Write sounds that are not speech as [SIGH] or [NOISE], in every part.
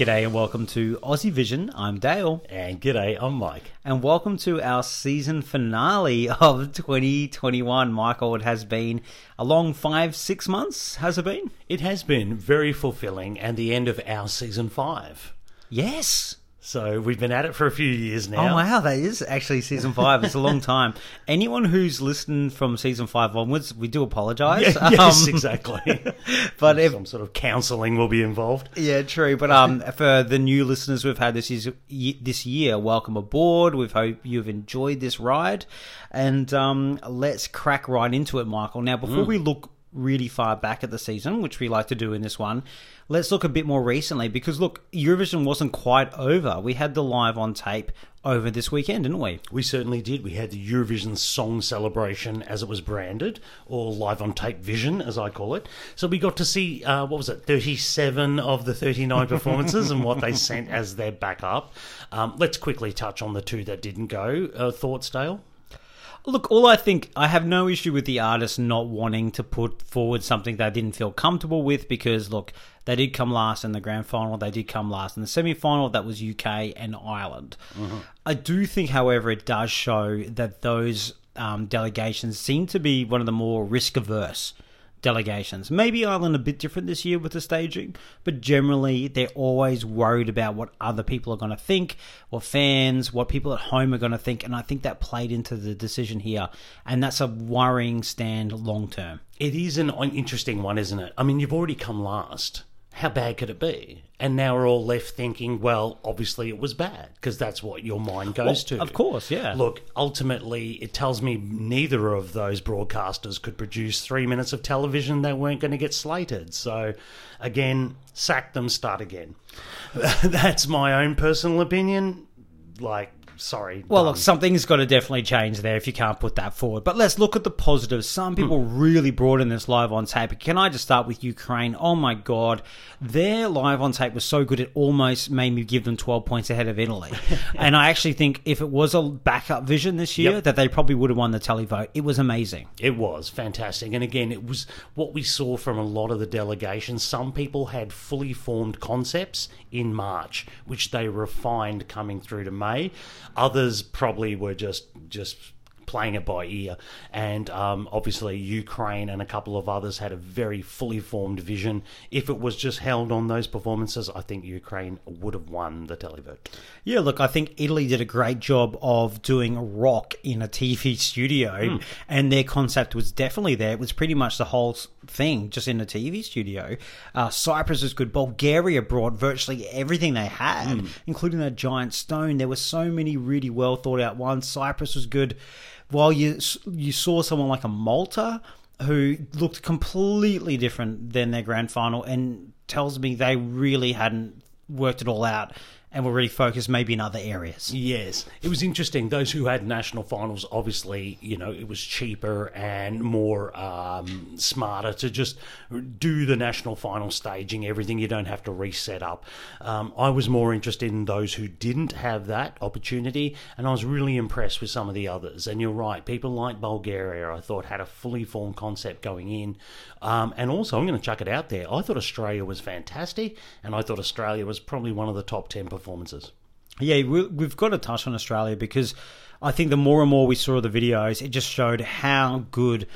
G'day and welcome to Aussie Vision. I'm Dale. And g'day, I'm Mike. And welcome to our season finale of 2021. Michael, it has been a long five, six months, has it been? It has been very fulfilling and the end of our season five. Yes. So we've been at it for a few years now. Oh wow, that is actually season five. It's a long [LAUGHS] time. Anyone who's listened from season five onwards, we do apologise. Yeah, yes, Um, exactly. [LAUGHS] But if Some sort of counselling will be involved. Yeah, true. But um, for the new listeners we've had this is this year, welcome aboard. We hope you've enjoyed this ride, and um, let's crack right into it, Michael. Now, before we look really far back at the season, which we like to do in this one, let's look a bit more recently because look, Eurovision wasn't quite over. We had the live on tape over this weekend, didn't we? We certainly did. We had the Eurovision Song Celebration, as it was branded, or Live on Tape Vision, as I call it. So we got to see, uh, what was it, 37 of the 39 [LAUGHS] performances and what they sent as their backup. Um, let's quickly touch on the two that didn't go. Uh, thoughts, Dale? Look, all I think I have no issue with the artist not wanting to put forward something they didn't feel comfortable with because look, they did come last in the grand final, they did come last in the semi final, that was UK and Ireland. I do think, however, it does show that those um, delegations seem to be one of the more risk averse delegations. Maybe Ireland a bit different this year with the staging, but generally they're always worried about what other people are going to think, what fans, what people at home are going to think, and I think that played into the decision here, and that's a worrying stand long term. It is an interesting one, isn't it? I mean, you've already come last. How bad could it be? And now we're all left thinking, well, obviously it was bad, because that's what your mind goes to. Of course, yeah. Look, ultimately, it tells me neither of those broadcasters could produce three minutes of television that weren't going to get slated. So, again, sack them, start again. [LAUGHS] That's my own personal opinion. Like, sorry. Well, done. look, something's got to definitely change there if you can't put that forward. But let's look at the positives. Some people hmm. really brought in this live on tape. Can I just start with Ukraine? Oh my god, their live on tape was so good it almost made me give them twelve points ahead of Italy. [LAUGHS] and I actually think if it was a backup vision this year, Yep. that they probably would have won the televote. It was amazing. It was fantastic. And again, it was what we saw from a lot of the delegations. Some people had fully formed concepts in March, which they refined coming through to May. Others probably were just just playing it by ear. And um, obviously, Ukraine and a couple of others had a very fully formed vision. If it was just held on those performances, I think Ukraine would have won the televote. Yeah, look, I think Italy did a great job of doing rock in a TV studio, and their concept was definitely there. It was pretty much the whole thing just in a TV studio. Uh, Cyprus was good. Bulgaria brought virtually everything they had, including that giant stone. There were so many really well thought out ones. Cyprus was good. While you you saw someone like a Malta who looked completely different than their grand final, and tells me they really hadn't worked it all out and were really focused maybe in other areas. Yes, it was interesting. Those who had national finals, obviously, you know, it was cheaper and more um, smarter to just do the national final staging, everything. You don't have to reset up. Um, I was more interested in those who didn't have that opportunity, and I was really impressed with some of the others. And you're right, people like Bulgaria, I thought had a fully formed concept going in. Um, and also, I'm going to chuck it out there. I thought Australia was fantastic, and I thought Australia was probably one of the top 10 performances. Yeah, we, we've got to touch on Australia because I think the more and more we saw the videos, it just showed how good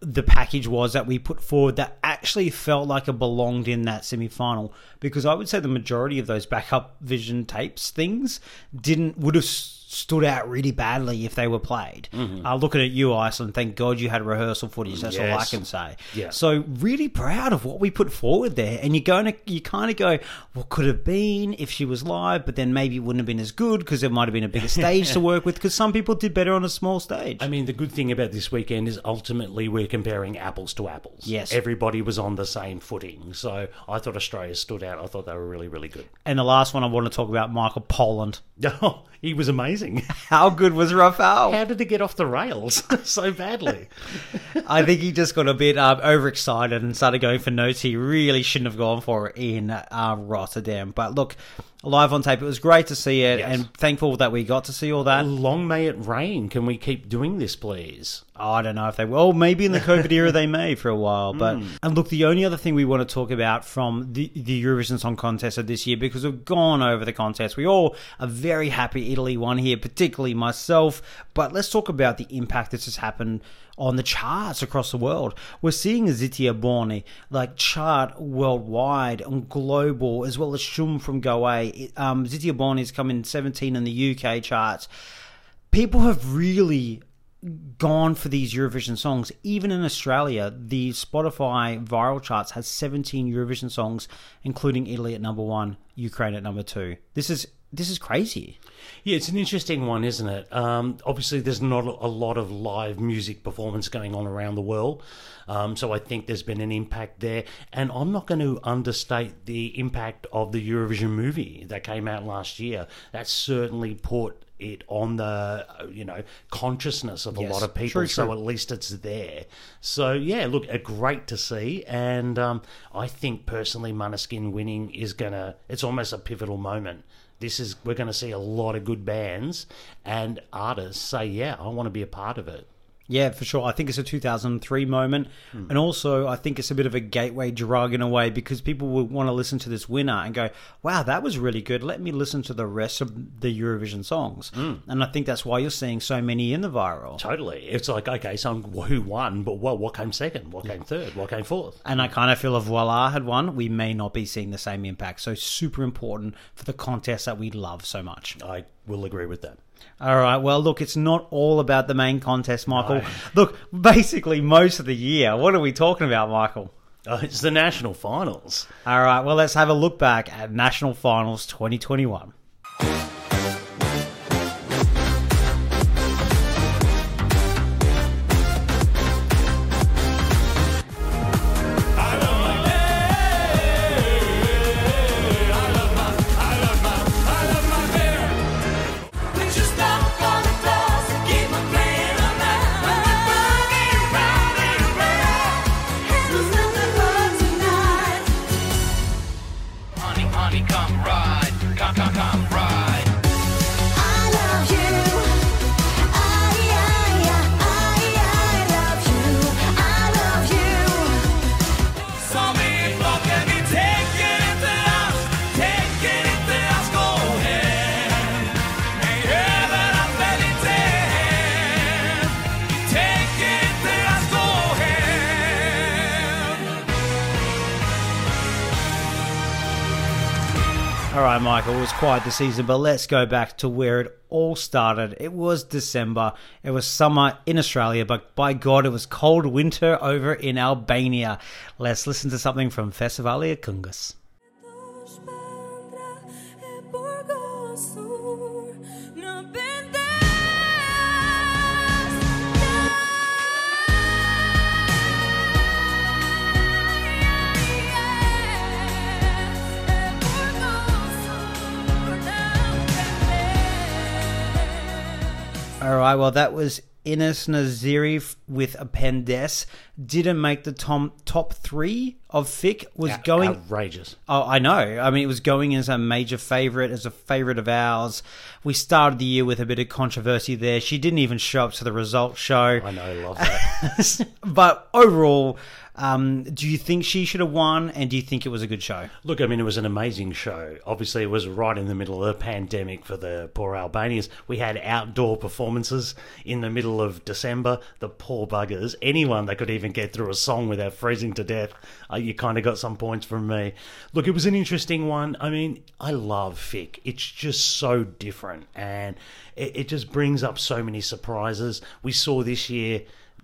the package was that we put forward that actually felt like it belonged in that semi final. Because I would say the majority of those backup vision tapes things didn't would have stood out really badly if they were played. Uh, looking at you, Iceland, thank God you had rehearsal footage. That's all I can say. Yeah. So really proud of what we put forward there, and you're going to you kind of go, what could have been if she was live, but then maybe it wouldn't have been as good because there might have been a bigger [LAUGHS] stage to work with. Because some people did better on a small stage. I mean, the good thing about this weekend is ultimately we're comparing apples to apples. Yes. Everybody was on the same footing. So I thought Australia stood out. I thought they were really, really good. and the last one I want to talk about, Michael Poland. Oh, [LAUGHS] he was amazing. [LAUGHS] How good was Rafael? How did he get off the rails [LAUGHS] so badly? [LAUGHS] I think he just got a bit um, overexcited and started going for notes he really shouldn't have gone for in uh, Rotterdam. But look, live on tape. It was great to see it, Yes. and thankful that we got to see all that. Long may it rain. Can we keep doing this, please? I don't know if they will. Maybe in the COVID era they may for a while. But Hmm. and look, the only other thing we want to talk about from the, the Eurovision Song Contest of this year, because we've gone over the contest, we all are very happy Italy won here, particularly myself. But let's talk about the impact this has happened on the charts across the world. We're seeing Zitia Borni like chart worldwide and global, as well as Shum from Go_A. Um, Zitia Borni has come in 17 in the UK charts. People have really gone for these Eurovision songs. Even in Australia, the Spotify viral charts has 17 Eurovision songs, including Italy at number one, Ukraine at number two. This is this is crazy. Yeah, it's an interesting one, isn't it? Um, obviously, there's not a lot of live music performance going on around the world. Um, so I think there's been an impact there. And I'm not going to understate the impact of the Eurovision movie that came out last year. That certainly put it on the uh, you know consciousness of a Yes. lot of people True, so at least it's there so yeah look uh, great to see and um, i think personally Maneskin winning is gonna it's almost a pivotal moment this is we're going to see a lot of good bands and artists say yeah i want to be a part of it Yeah, for sure. I think it's a 2003 moment. Hmm. And also, I think it's a bit of a gateway drug in a way because people will want to listen to this winner and go, wow, that was really good. Let me listen to the rest of the Eurovision songs. Hmm. And I think that's why you're seeing so many in the viral. totally it's like okay so who won but well, what came second what came third what came fourth And I kind of feel if Voila had won, we may not be seeing the same impact. So super important for the contest that we love so much. i will agree with that All right. Well, look, it's not all about the main contest, Michael. Look, basically most of the year. What are we talking about, Michael? uh, it's the national finals All right. Well, let's have a look back at National Finals 2021. Quite the season, but let's go back to where it all started. It was December. It was summer in Australia, but by God, it was cold winter over in Albania. Let's listen to something from Festivali i Këngës. All right, well, that was Inis Neziri with Appendes. Didn't make the tom- top three of FiK. Was Out- going. outrageous Oh, I know. I mean, it was going as a major favorite, as a favorite of ours. We started the year with a bit of controversy there. She didn't even show up to the results show. i know love that [LAUGHS] but overall, um, do you think she should have won? And do you think it was a good show? Look, I mean, it was an amazing show. Obviously, it was right in the middle of the pandemic for the poor Albanians. We had outdoor performances in the middle of December. The poor buggers. Anyone that could even get through a song without freezing to death, uh, you kind of got some points from me. Look, it was an interesting one. I mean, I love FiK. It's just so different, and it, it just brings up so many surprises. We saw this year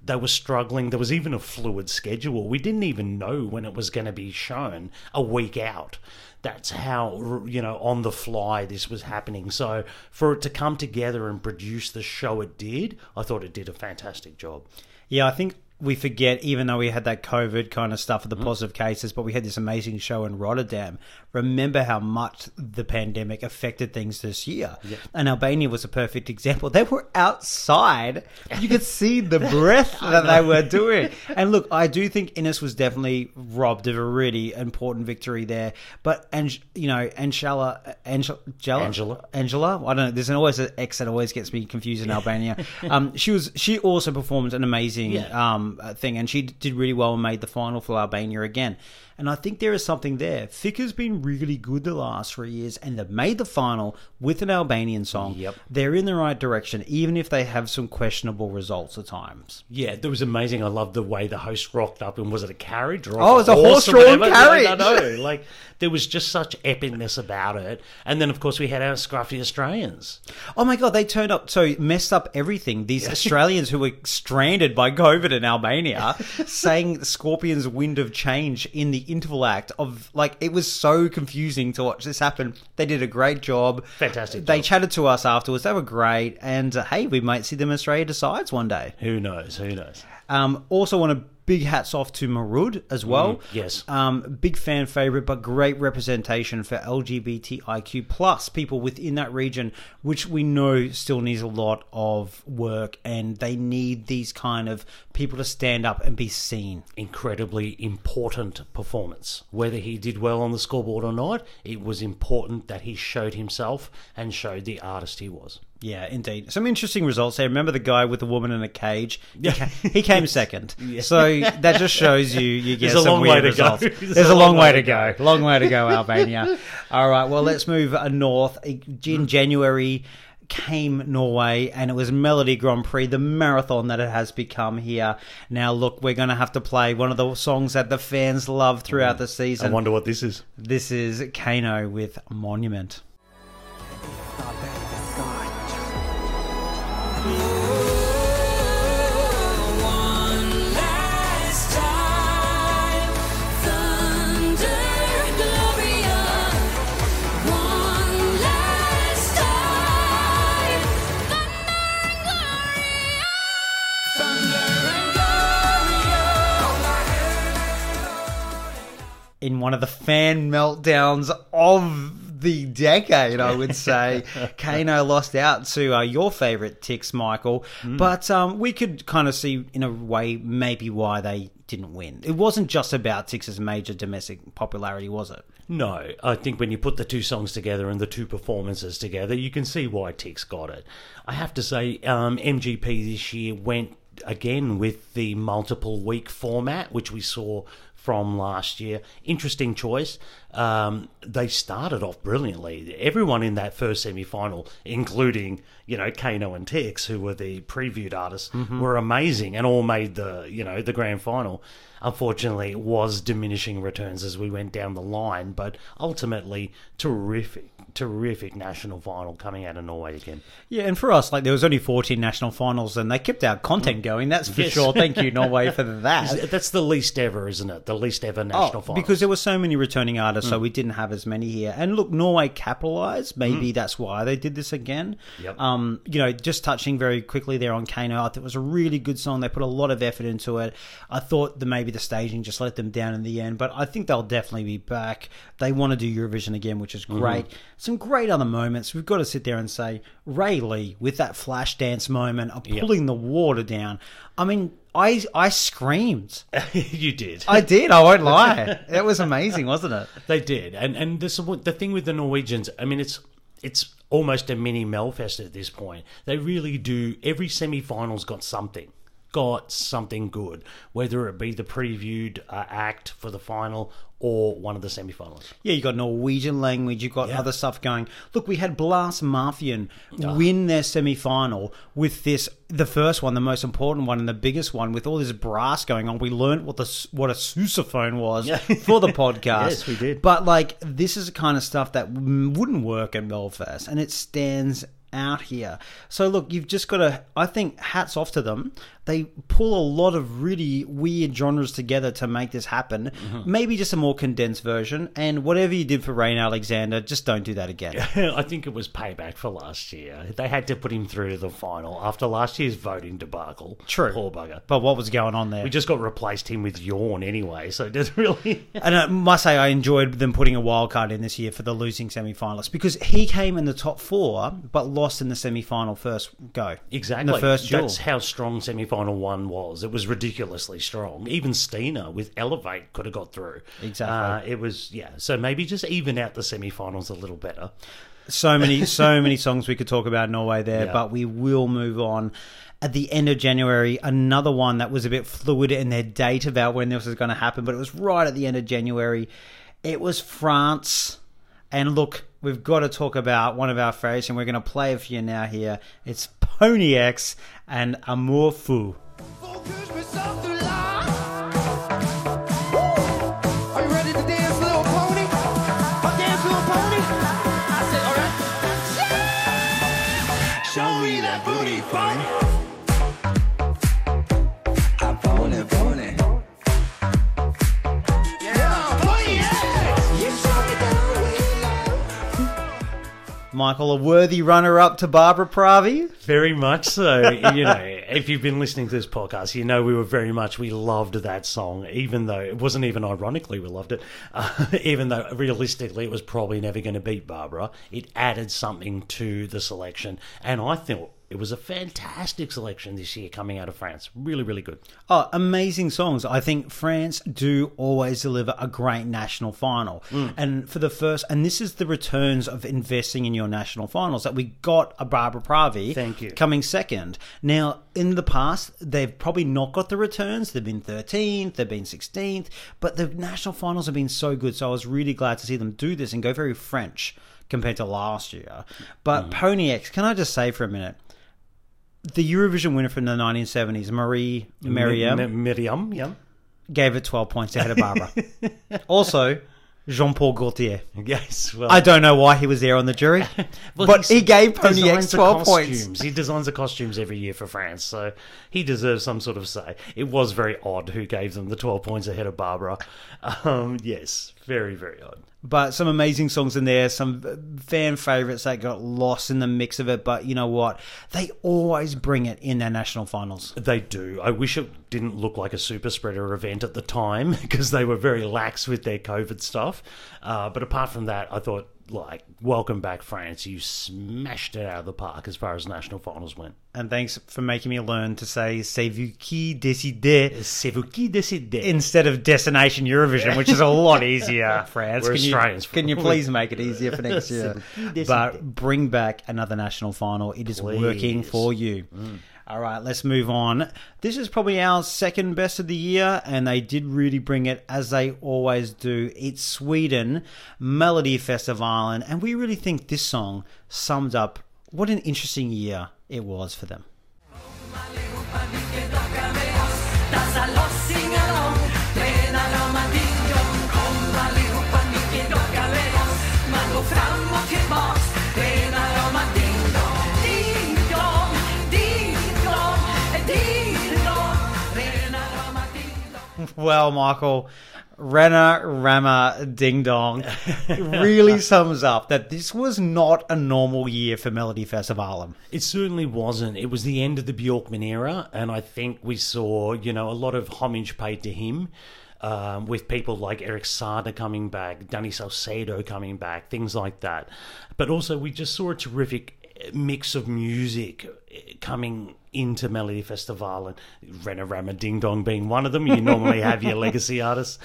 they were struggling. There was even a fluid schedule. We didn't even know when it was going to be shown a week out. That's how, you know, on the fly this was happening. So for it to come together and produce the show it did, I thought it did a fantastic job. Yeah, I think we forget, even though we had that COVID kind of stuff Mm-hmm. the positive cases, but we had this amazing show in Rotterdam. Remember how much the pandemic affected things this year. And Albania was a perfect example. They were outside. You could see the [LAUGHS] breath that they were doing. And look, I do think Inis was definitely robbed of a really important victory there. But, and you know, Angela, Angela, Angela. Angela. I don't know. There's an always an X that always gets me confused in Albania. [LAUGHS] Um, she was she also performed an amazing Yeah. um, thing, and she did really well and made the final for Albania again. And I think there is something there. Ficker's been really good the last three years, and they've made the final with an Albanian song. Yep. They're in the right direction, even if they have some questionable results at times. Yeah, that was amazing. I loved the way the host rocked up, and was it a carriage or Oh, it was a horse or horse-drawn carriage. I don't know. Like there was just such epicness about it. And then, of course, we had our scruffy Australians. Oh my god, they turned up so messed up everything. These Australians who were stranded by COVID in Albania [LAUGHS] sang Scorpion's Wind of Change in the interval act of like it was so confusing to watch this happen. They did a great job. Fantastic They job. chatted to us afterwards. They were great and uh, hey, we might see them Australia decides one day. Who knows? Who knows? Um, also want to big hats off to Marud as well. Mm, yes. Um, big fan favorite, but great representation for LGBTIQ plus people within that region, which we know still needs a lot of work, and they need these kind of people to stand up and be seen. Incredibly important performance. Whether he did well on the scoreboard or not, it was important that he showed himself and showed the artist he was. Yeah, indeed. Some interesting results there. Remember the guy with the woman in a cage? Yeah. he came [LAUGHS] second. So that just shows you you get There's a some long weird way to go. results. [LAUGHS] There's, a long, way to go. Long way to go, Albania. [LAUGHS] All right, well, let's move uh, north. In January came Norway and it was Melodi Grand Prix, the marathon that it has become here. Now, look, we're going to have to play one of the songs that the fans love throughout the season. I wonder what this is. This is Keiino with Monument. In one of the fan meltdowns of the decade, I would say. [LAUGHS] Keiino lost out to uh, your favourite Tix, Michael. But um, we could kind of see, in a way, maybe why they didn't win. It wasn't just about Tix's major domestic popularity, was it? No, I think when you put the two songs together and the two performances together, you can see why Tix got it. I have to say, um, MGP this year went again with the multiple week format, which we saw from last year. Interesting choice. Um, they started off brilliantly. Everyone in that first semi final, including you know Keiino and Tix, who were the previewed artists, were amazing and all made the you know the grand final. Unfortunately, it was diminishing returns as we went down the line, but ultimately terrific, terrific national final coming out of Norway again. Yeah, and for us, like there was only 14 national finals and they kept our content going, that's for Yes. sure. Thank you, [LAUGHS] Norway, for that. That's the least ever, isn't it? The least ever national Oh, final. because there were so many returning artists, so hmm. we didn't have as many here. And look, Norway capitalized. Maybe hmm. that's why they did this again. Yep. Um, you know, just touching very quickly there on Keiino, I thought it was a really good song. They put a lot of effort into it. I thought that maybe the staging just let them down in the end, but I think they'll definitely be back. They want to do Eurovision again, which is mm-hmm. great. Some great other moments. We've got to sit there and say Raylee with that flash dance moment of pulling the water down. I mean, I I screamed. [LAUGHS] you did. I did. I won't lie. [LAUGHS] It was amazing, wasn't it? They did, and and this, the thing with the Norwegians. I mean, it's it's almost a mini Melfest at this point. They really do. Every semi-final's got something, got something good. Whether it be the previewed uh, act for the final or one of the semi-finals. Yeah, you got Norwegian language. You got Yeah. other stuff going. Look, we had Blåsemafian win their semi final with this, the first one, the most important one, and the biggest one, with all this brass going on. We learned what the what a sousaphone was [LAUGHS] for the podcast. Yes, we did. But like, this is the kind of stuff that wouldn't work at Melfest, and it stands out here. So look, you've just got to. I think hats off to them. They pull a lot of really weird genres together to make this happen. Mm-hmm. Maybe just a more condensed version. And whatever you did for Rein Alexander, just don't do that again. [LAUGHS] I think it was payback for last year. They had to put him through to the final after last year's voting debacle. True. Poor bugger. But what was going on there? We just got replaced him with Yawn anyway, so it doesn't really. [LAUGHS] And I must say, I enjoyed them putting a wild card in this year for the losing semi finalist because he came in the top four but lost in the semi final first go. Exactly. In the first duel. That's how strong semi final one was. It was ridiculously strong. Even Steiner with Elevate could have got through. Exactly. Uh, it was, yeah. So maybe just even out the semi finals a little better. so many [LAUGHS] so many songs we could talk about Norway there, Yeah. but we will move on. At the end of January, another one that was a bit fluid in their date about when this was going to happen, but it was right at the end of January. It was France. And look, we've got to talk about one of our favorites, and we're going to play it for you now here. It's Pony X and Amour Fou. Michael, a worthy runner up to Barbara Pravi. Very much so. [LAUGHS] you know, if you've been listening to this podcast, you know we were very much we loved that song, even though it wasn't even ironically we loved it. Uh, [LAUGHS] even though realistically it was probably never going to beat Barbara, it added something to the selection, and I thought it was a fantastic selection this year coming out of France. Really, really good. Oh, amazing songs. I think France do always deliver a great national final. Mm. And for the first, and this is the returns of investing in your national finals that we got a Barbara Pravi Thank you. coming second. Now, in the past, they've probably not got the returns. They've been 13th, they've been 16th, but the national finals have been so good. So I was really glad to see them do this and go very French compared to last year. But Mm. Pony X, can I just say for a minute? The Eurovision winner from the 1970s, Marie Myriam, M- Miriam, yeah. gave it 12 points ahead of Barbara. [LAUGHS] also, Jean Paul Gaultier. Yes, well, I don't know why he was there on the jury, [LAUGHS] Well, but he gave Pony X 12 points. He designs the costumes every year for France, so he deserves some sort of say. It was very odd who gave them the 12 points ahead of Barbara. Um, yes, very, very odd. But some amazing songs in there, some fan favorites that got lost in the mix of it. But you know what? They always bring it in their national finals. They do. I wish it didn't look like a super spreader event at the time [LAUGHS] because they were very lax with their COVID stuff. Uh, but apart from that, I thought, like, welcome back, France. You smashed it out of the park as far as national finals went. And thanks for making me learn to say C'est vous qui décidez C'est vous qui décidez. instead of Destination Eurovision, which is a lot easier, [LAUGHS] France. We're can you, Australians. can you please make it easier for next [LAUGHS] year? but bring back another national final. It is working for you. Mm. All right, let's move on. This is probably our second best of the year, and they did really bring it as they always do. It's Sweden, Melody Festival, and we really think this song sums up what an interesting year it was for them. Well, Michael, Rena Rama Ding Dong really [LAUGHS] sums up that this was not a normal year for Melody Festival. It certainly wasn't. It was the end of the Bjorkman era, and I think we saw, you know, a lot of homage paid to him. Um, with people like Eric Saade coming back, Danny Saucedo coming back, things like that. But also, we just saw a terrific mix of music eh, coming into Melody Festival, and Renorama Ding Dong being one of them. You normally have your [LAUGHS] legacy artists.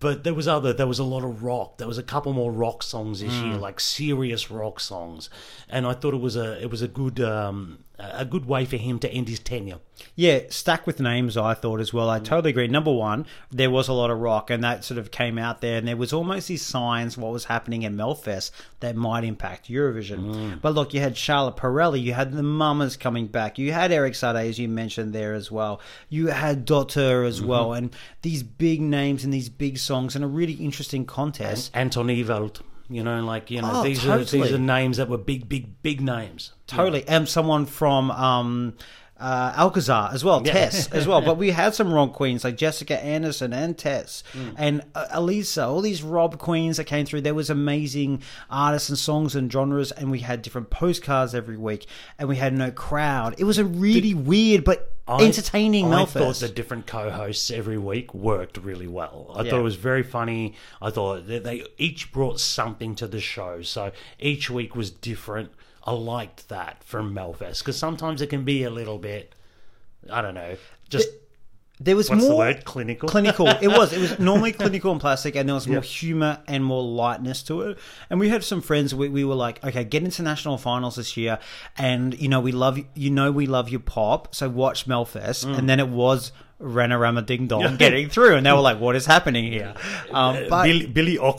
But there was other. There was a lot of rock. There was a couple more rock songs this year, like serious rock songs, and I thought it was a it was a good um, a good way for him to end his tenure. Yeah, stacked with names, I thought as well. I mm. totally agree. Number one, there was a lot of rock, and that sort of came out there, and there was almost these signs what was happening in Melfest that might impact Eurovision. Mm. But look, you had Charlotte Perrelli, you had the Mamas coming back, you had Eric Saade, as you mentioned there as well, you had Dotter as mm-hmm. well, and these big names and these big songs, and a really interesting contest. Anton Ewald. You know, like you know, Oh, these are these are names that were big, big, big names. Totally. And someone from um, uh, Alcazar as well, Yeah. Tess as well. [LAUGHS] But we had some rock queens like Jessica Andersson and Tess Mm. and uh, Elisa, all these rob queens that came through. There was amazing artists and songs and genres, and we had different postcards every week, and we had no crowd. It was a really weird but I- entertaining I Melfest. thought the different co-hosts every week worked really well. I Yeah. thought it was very funny. I thought that they each brought something to the show, so each week was different. I liked that from Melfest because sometimes it can be a little bit, I don't know, just there was what's more the word? Clinical. clinical. It was. It was [LAUGHS] normally clinical and plastic, and there was more humor and more lightness to it. And we had some friends. We, we were like, okay, get into national finals this year, and you know we love you know we love your pop, so watch Melfest. Mm. And then it was Ranarama Ding Dong getting through, and they were like, what is happening here? Um, but Billy, Billy or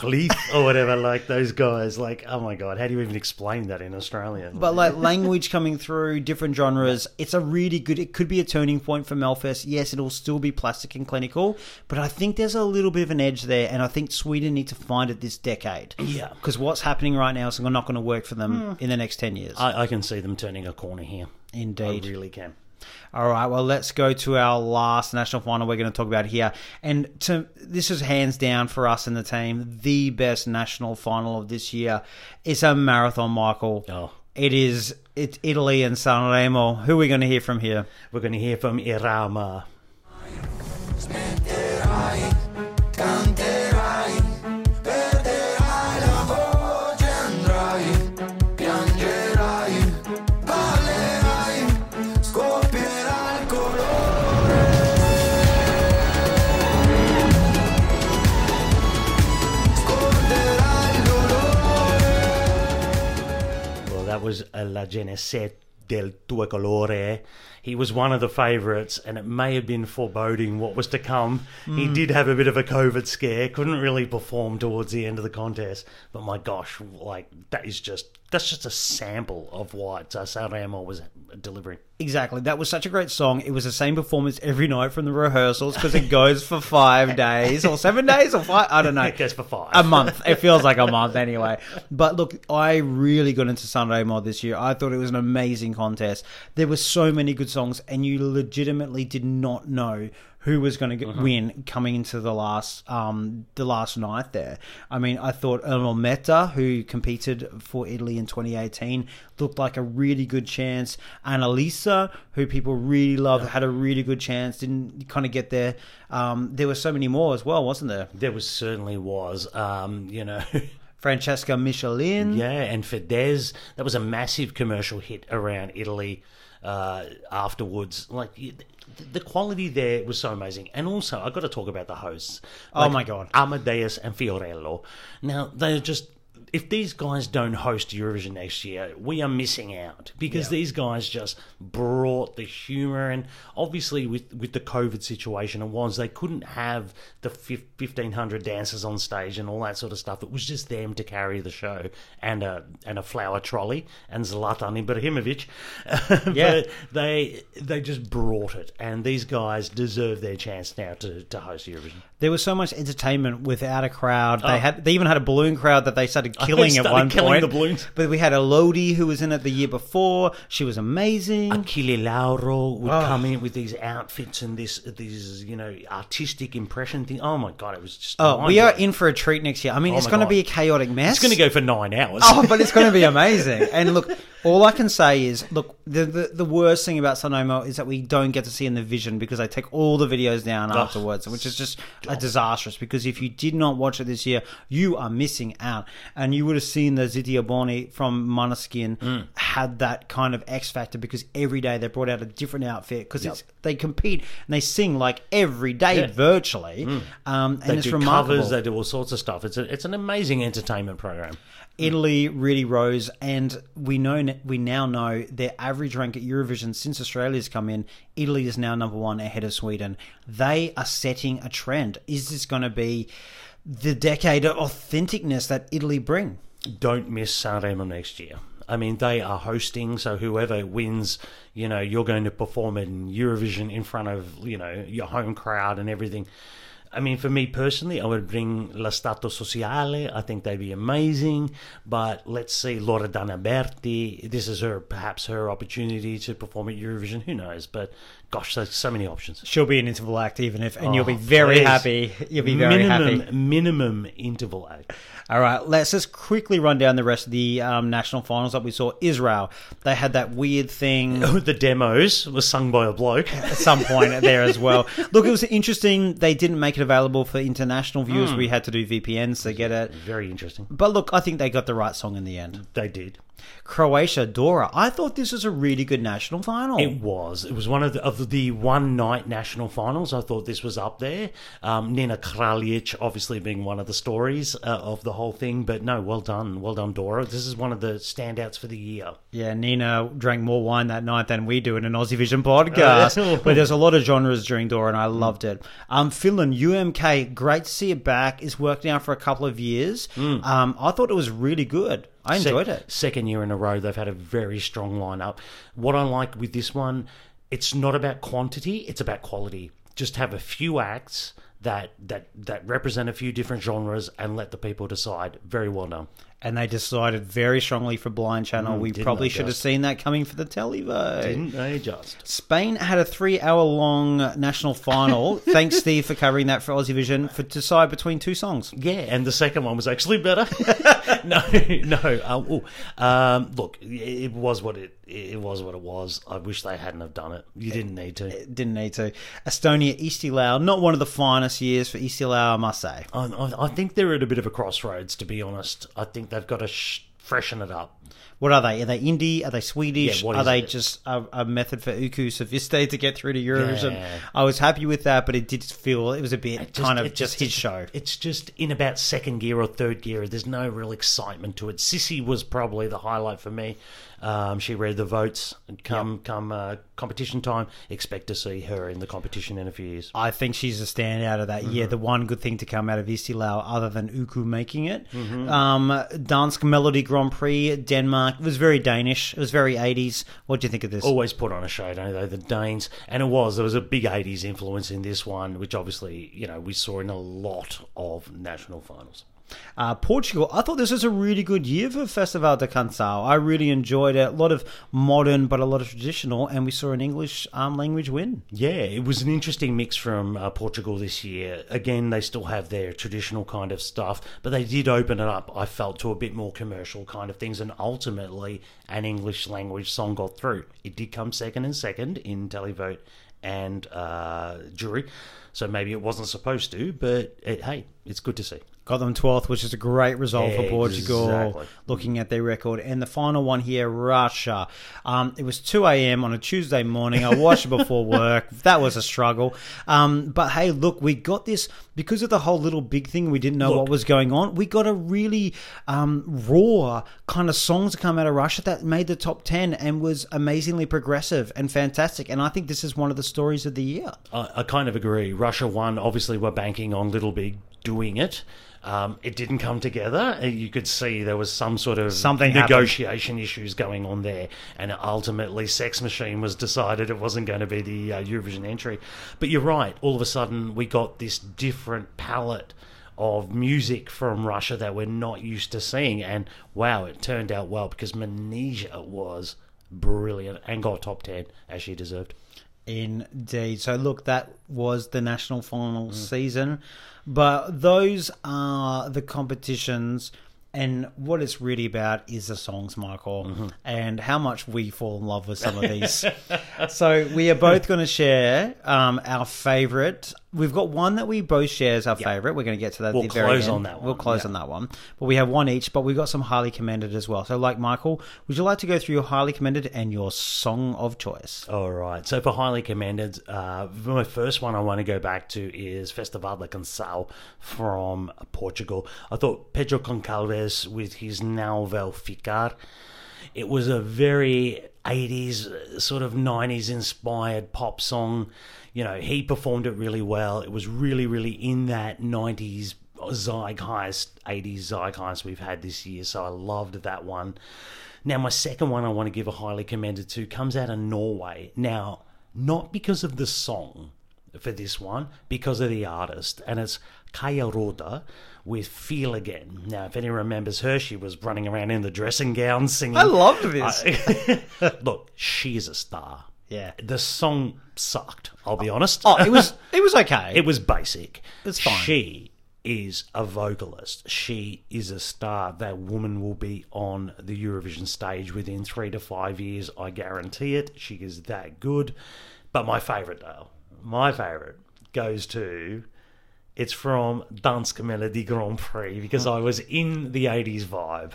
whatever, like those guys. Like, oh my god, how do you even explain that in Australia? But like language coming through, different genres, it's a really good. It could be a turning point for Melfest. Yes, it'll still be plastic and clinical, but I think there's a little bit of an edge there, and I think Sweden need to find it this decade. Yeah. because what's happening right now is not going to work for them in the next ten years. I, I can see them turning a corner here. Indeed. I really can. All right, well, let's go to our last national final we're going to talk about here. And to, this is hands down for us in the team, the best national final of this year. It's a marathon, Michael. Oh. It is it's Italy and Sanremo. Who are we going to hear from here? We're going to hear from Irama. La Genese del Tue Colore. He was one of the favourites, and it may have been foreboding what was to come. He did have a bit of a COVID scare, couldn't really perform towards the end of the contest. But my gosh, like that is just that's just a sample of what uh, Sanremo was delivering. Exactly. That was such a great song. It was the same performance every night from the rehearsals because it goes for five [LAUGHS] days or seven days or five. I don't know. It goes for five. a month. It feels like a month [LAUGHS] anyway. But look, I really got into Sanremo this year. I thought it was an amazing contest. There were so many good songs, and you legitimately did not know who was going to win coming into the last um, the last night there. I mean, I thought Ermal Meta, who competed for Italy in 2018, looked like a really good chance. Annalisa, who people really loved, had a really good chance. Didn't kind of get there. Um, there were so many more as well, wasn't there? There was certainly was, um, you know. [LAUGHS] Francesca Michielin. Yeah, and Fedez, that was a massive commercial hit around Italy uh, afterwards. Like the quality there was so amazing, and also I got to talk about the hosts. Oh my God. Amadeus and Fiorello. Now they're just. If these guys don't host Eurovision next year, we are missing out because these guys just brought the humor and obviously with with the COVID situation, it was they couldn't have the fif- fifteen hundred dancers on stage and all that sort of stuff. It was just them to carry the show and a and a flower trolley and Zlatan Ibrahimovic. [LAUGHS] Yeah. but they they just brought it, and these guys deserve their chance now to, to host Eurovision. There was so much entertainment without a crowd. They oh. had they even had a balloon crowd that they started [LAUGHS] killing at one killing point. the balloons. But we had Elodie who was in it the year before. She was amazing. Achille Lauro would Oh. come in with these outfits and this these you know artistic impression thing. Oh my god, it was just Oh, we are in for a treat next year. I mean, Oh it's going to be a chaotic mess. It's going to go for nine hours. Oh, but it's going to be [LAUGHS] amazing. And look, all I can say is, look, the the, the worst thing about Sanremo is that we don't get to see in the vision because they take all the videos down afterwards, which is just a disastrous. Because if you did not watch it this year, you are missing out. And you would have seen the Zitia Boni from Måneskin Mm. had that kind of X factor because every day they brought out a different outfit because it's they compete and they sing like every day Yeah. Mm. virtually. Um, and they it's do remarkable. covers, they do all sorts of stuff. It's a, it's an amazing entertainment program. Mm. Italy really rose, and we know we now know their average rank at Eurovision since Australia's come in. Italy is now number one ahead of Sweden. They are setting a trend. Is this going to be the decade of authenticness that Italy bring? Don't miss Sanremo next year. I mean, they are hosting, so whoever wins, you know, you're going to perform in Eurovision in front of, you know, your home crowd and everything. I mean, for me personally, I would bring Lo Stato Sociale. I think they'd be amazing. But let's see, Loredana Bertè. This is her, perhaps her opportunity to perform at Eurovision. Who knows? But gosh, there's so many options. She'll be an interval act, even if, and you'll be Oh, very please. happy. You'll be very minimum, happy. Minimum interval act. All right, let's just quickly run down the rest of the um, national finals that we saw. Israel, they had that weird thing [LAUGHS] the demos was sung by a bloke. [LAUGHS] at some point there as well. Look, it was interesting. They didn't make it available for international viewers. Hmm. We had to do VPNs to get it. Very interesting. But look, I think they got the right song in the end. They did. Croatia, Dora. I thought this was a really good national final. It was. It was one of the, of the one night national finals. I thought this was up there. Um, Nina Kraljic, obviously being one of the stories uh, of the whole thing. But no, well done, well done, Dora. This is one of the standouts for the year. Yeah, Nina drank more wine that night than we do in an Aussie Vision podcast. [LAUGHS] Oh. but there's a lot of genres during Dora, and I loved it. Um, Finland, UMK, great to see it back. It's worked now for a couple of years. Um, I thought it was really good. I Sec- enjoyed it. Second year in a row, they've had a very strong lineup. What I like with this one, it's not about quantity; it's about quality. Just have a few acts that that that represent a few different genres, and let the people decide. Very well done. And they decided very strongly for Blind Channel. we probably should have seen that coming for the televote. Didn't they just? Spain had a three-hour-long national final. [LAUGHS] Thanks, Steve, for covering that for Aussie Vision for to decide between two songs. Yeah, and the second one was actually better. [LAUGHS] no, no. Um, um, look, it was what it it was what it was. I wish they hadn't have done it. You didn't need to. Didn't need to. Estonia, Eesti Laul, not one of the finest years for Eesti Laul, I must say. I, I I think they're at a bit of a crossroads, to be honest. I think they've got to sh- freshen it up. What are they? Are they indie? Are they Swedish? Yeah, are they it? just a, a method for Uku Suviste to get through to Eurovision? Yeah. I was happy with that, but it did feel it was a bit kind of it just, his show. It's just in about second gear or third gear. There's no real excitement to it. Sissi was probably the highlight for me. Um, she read the votes. And come come uh, competition time, expect to see her in the competition in a few years. I think she's a standout of that Mm-hmm. year. The one good thing to come out of Eesti Laul, other than Uku making it, Mm-hmm. um, Dansk Melodi Grand Prix, Denmark. It was very Danish. It was very 80s. What do you think of this? always put on a show, don't they? The Danes, and it was there was a big '80s influence in this one, which obviously you know we saw in a lot of national finals. Uh, Portugal, I thought this was a really good year for Festival de Canção. I really enjoyed it. A lot of modern, but a lot of traditional, and we saw an English um, language win. Yeah, it was an interesting mix from uh, Portugal this year. Again, they still have their traditional kind of stuff, but they did open it up. I felt to a bit more commercial kind of things, and ultimately, an English language song got through. It did come second and second in televote and uh, jury, so maybe it wasn't supposed to, but it, hey, it's good to see. Got them 12th, which is a great result for Portugal, looking at their record. And the final one here, Russia. Um, it was 2 a.m. on a Tuesday morning. I watched it before [LAUGHS] work. That was a struggle. Um, but hey, look, we got this because of the whole little big thing. We didn't know Look. what was going on. We got a really um, raw kind of songs to come out of Russia that made the top 10 and was amazingly progressive and fantastic. And I think this is one of the stories of the year. I, I kind of agree. Russia won. Obviously, we're banking on Little Big doing it. Um, it didn't come together. Uh, You could see there was some sort of Something happened. negotiation issues going on there, and ultimately, Sex Machine was decided it wasn't going to be the uh, Eurovision entry. But you're right. All of a sudden, we got this different palette of music from Russia that we're not used to seeing, and wow, it turned out well because Manizha was brilliant and got top ten as she deserved. Indeed. So, look, that was the national final season, but those are the competitions. And what it's really about is the songs, Michael, and how much we fall in love with some of these. [LAUGHS] so we are both going to share um, our favourite. We've got one that we both share as our favourite. We're going to get to that. We'll close on that One. We'll close yeah. on that one. But we have one each. But we've got some highly commended as well. So, like Michael, would you like to go through your highly commended and your song of choice? All right. So for highly commended, uh, my first one I want to go back to is Festival de Canção from Portugal. I thought Pedro Gonçalves with his Now Vel Ficar. It was a very 80s, uh, sort of 90s inspired pop song. You know, he performed it really well. It was really, really in that 90s zeitgeist, 80s zeitgeist we've had this year. So I loved that one. Now, my second one I want to give a highly commended to comes out of Norway. Now, not because of the song, for this one because of the artist, and it's Kaja Rode with Feel Again. Now, if anyone remembers her, she was running around in the dressing gown singing. I loved this. I- [LAUGHS] Look, she's a star. Yeah. The song sucked, I'll be honest. Oh, it was it was okay. [LAUGHS] It was basic. It's fine. She is a vocalist. She is a star. That woman will be on the Eurovision stage within three to five years. I guarantee it. She is that good. But my favourite, Dale, my favourite goes to. It's from Dansk Melodi Grand Prix because I was in the 80s vibe.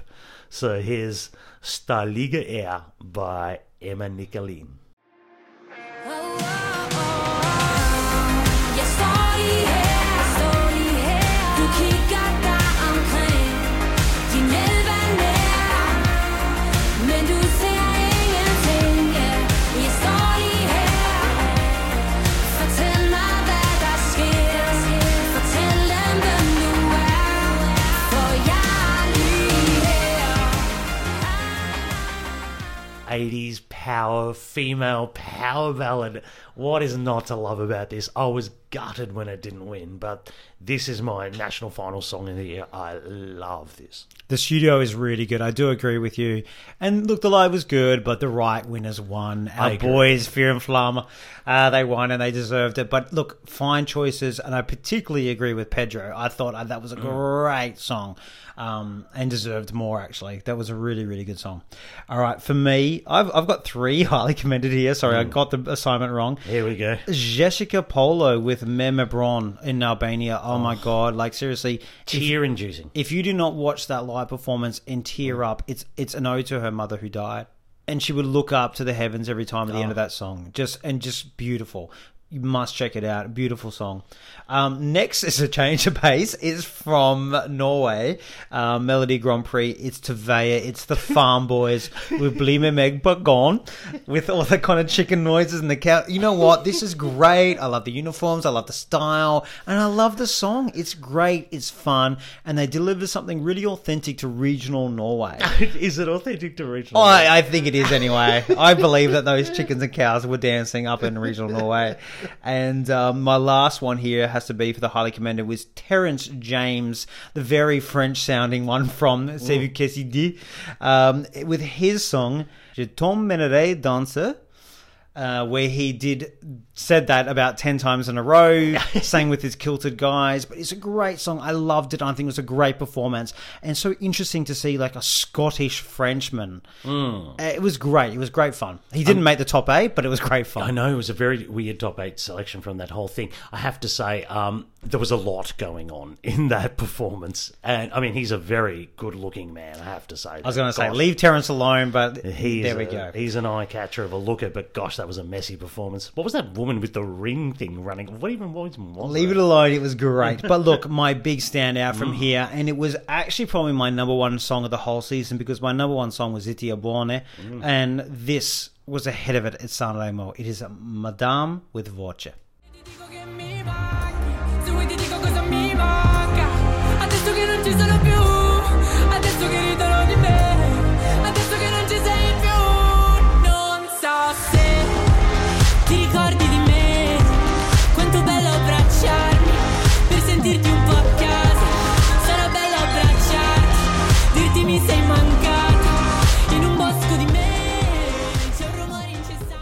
So here's Staliga Air by Emma Nicolin. 80s power, female power ballad. What is not to love about this? I was gutted when it didn't win, but this is my national final song of the year. I love this. The studio is really good. I do agree with you. And look, the live was good, but the right winners won. Our boys, Fyr og Flamme, uh, they won and they deserved it. But look, fine choices, and I particularly agree with Pedro. I thought uh, that was a great song um, and deserved more, actually. That was a really, really good song. All right, for me, I've, I've got three [LAUGHS] highly commended here. Sorry, I got the assignment wrong. Here we go. Jessica Polo with Memebron in Albania. Oh, my oh. God. Like, seriously. Tear inducing. if you do not watch that live performance and tear mm. up, it's it's an ode to her mother who died, and she would look up to the heavens every time at the end of oh. that song. Just and just beautiful. You must check it out. Beautiful song. Um, next is a change of pace. It's from Norway, uh, Melodi Grand Prix. It's Tveya. It's the Farm Boys with Blime Meg but gone with all the kind of chicken noises and the cow. You know what? This is great. I love the uniforms. I love the style, and I love the song. It's great. It's fun, and they deliver something really authentic to regional Norway. [LAUGHS] is it authentic to regional? Oh, I, I think it is anyway. I believe that those chickens and cows were dancing up in regional Norway. And um, my last one here has to be for the highly commended was Terence James, the very French sounding one from C'est vous qui décidez, um, with his song Je t'emmènerai danser. Uh, where he did said that about 10 times in a row [LAUGHS] sang with his kilted guys but it's a great song. I loved it. I think it was a great performance. And so interesting to see like a scottish frenchman. Uh, it was great. It was great fun. He didn't make the top eight but it was great fun. I know it was a very weird top eight selection from that whole thing. I have to say, um, there was a lot going on in that [LAUGHS] performance, and I mean, he's a very good-looking man. I have to say. i was going to say leave terrence alone but He's there we a- go He's an eye catcher of a looker, but gosh, that was a messy performance. What was that woman with the ring thing running? What even was, Leave that? it alone. It was great. [LAUGHS] But look, my big standout from mm. here, and it was actually probably my number one song of the whole season because my number one song was Itia Buone, mm. and this was ahead of it at Sanremo. It is Madame with Voce.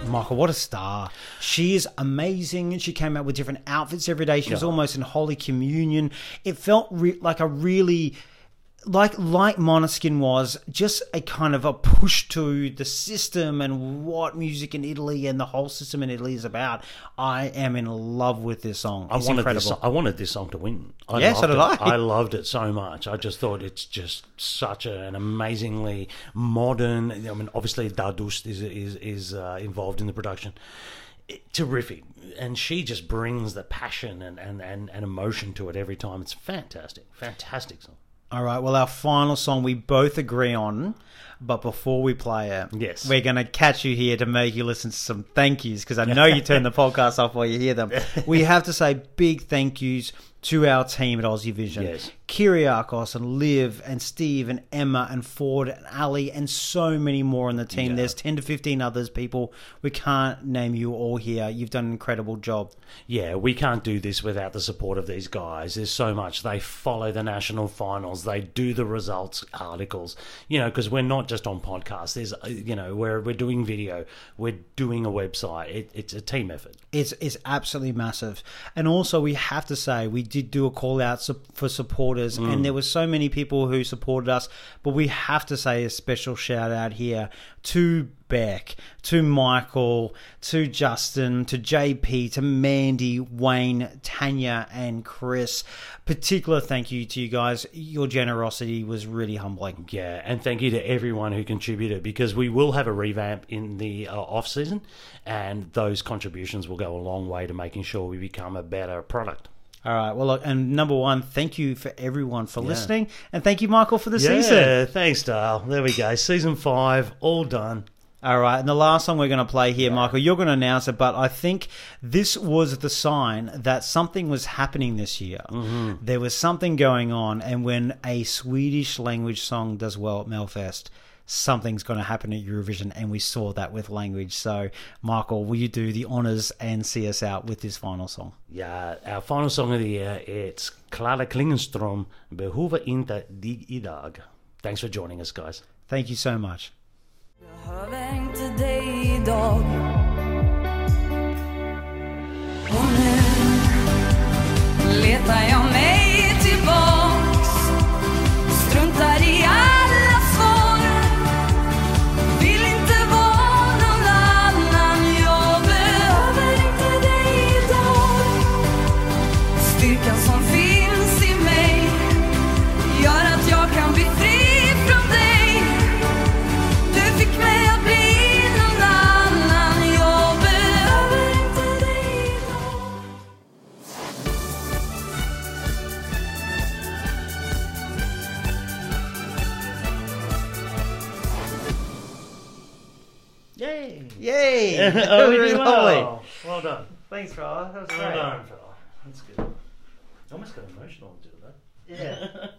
Michael, what a star. She is amazing. And she came out with different outfits every day. She was almost in Holy Communion. It felt re- like a really. Like like Måneskin was just a kind of a push to the system and what music in Italy and the whole system in Italy is about. I am in love with this song. I It's wanted incredible. this. Song, I wanted this song to win. I Yeah, so loved did it. I. I loved it so much. I just thought it's just such an amazingly modern. I mean, obviously Dardust is is is uh, involved in the production. It- terrific, and she just brings the passion and, and, and, and emotion to it every time. It's fantastic, fantastic song. All right. Well, our final song we both agree on, but before we play it, Yes. we're going to catch you here to make you listen to some thank yous because I know you turn the [LAUGHS] podcast off while you hear them. We have to say big thank yous to our team at Aussie Vision. Yes. Kyriakos and Liv and Steve and Emma and Ford and Ali and so many more on the team. Yeah. There's 10 to 15 others, people. We can't name you all here. You've done an incredible job. Yeah, we can't do this without the support of these guys. There's so much. They follow the national finals. They do the results articles. You know, because we're not just on podcasts. There's, uh, you know, we're we're doing video. We're doing a website. It, it's a team effort. It's, it's absolutely massive. And also, we have to say, we did do a call out for for supporters, and there were so many people who supported us. But we have to say a special shout out here to Beck, to Michael, to Justin, to JP, to Mandy, Wayne, Tanya, and Chris. Particular thank you to you guys. Your generosity was really humbling. Yeah, and thank you to everyone who contributed because we will have a revamp in the uh, off season, and those contributions will go a long way to making sure we become a better product. All right. Well, look, and number one, thank you for everyone for listening, and thank you, Michael, for the season. Yeah, thanks, Dale. There we go. Season five, all done. All right, and the last song we're going to play here, Michael, you're going to announce it, but I think this was the sign that something was happening this year. Mm-hmm. There was something going on, and when a Swedish language song does well at Melfest, something's going to happen at Eurovision, and we saw that with language. So, Michael, will you do the honors and see us out with this final song? Yeah, our final song of the year, it's Clara Klingenström, Behöver inte dig idag. Thanks for joining us, guys. Thank you so much. Behöver inte dig idag Och nu letar jag Yay! Yay! [LAUGHS] oh, Really lovely. Well done. Thanks, fella. That was Well done, fella. That's good. I almost got emotional doing that. Yeah. [LAUGHS]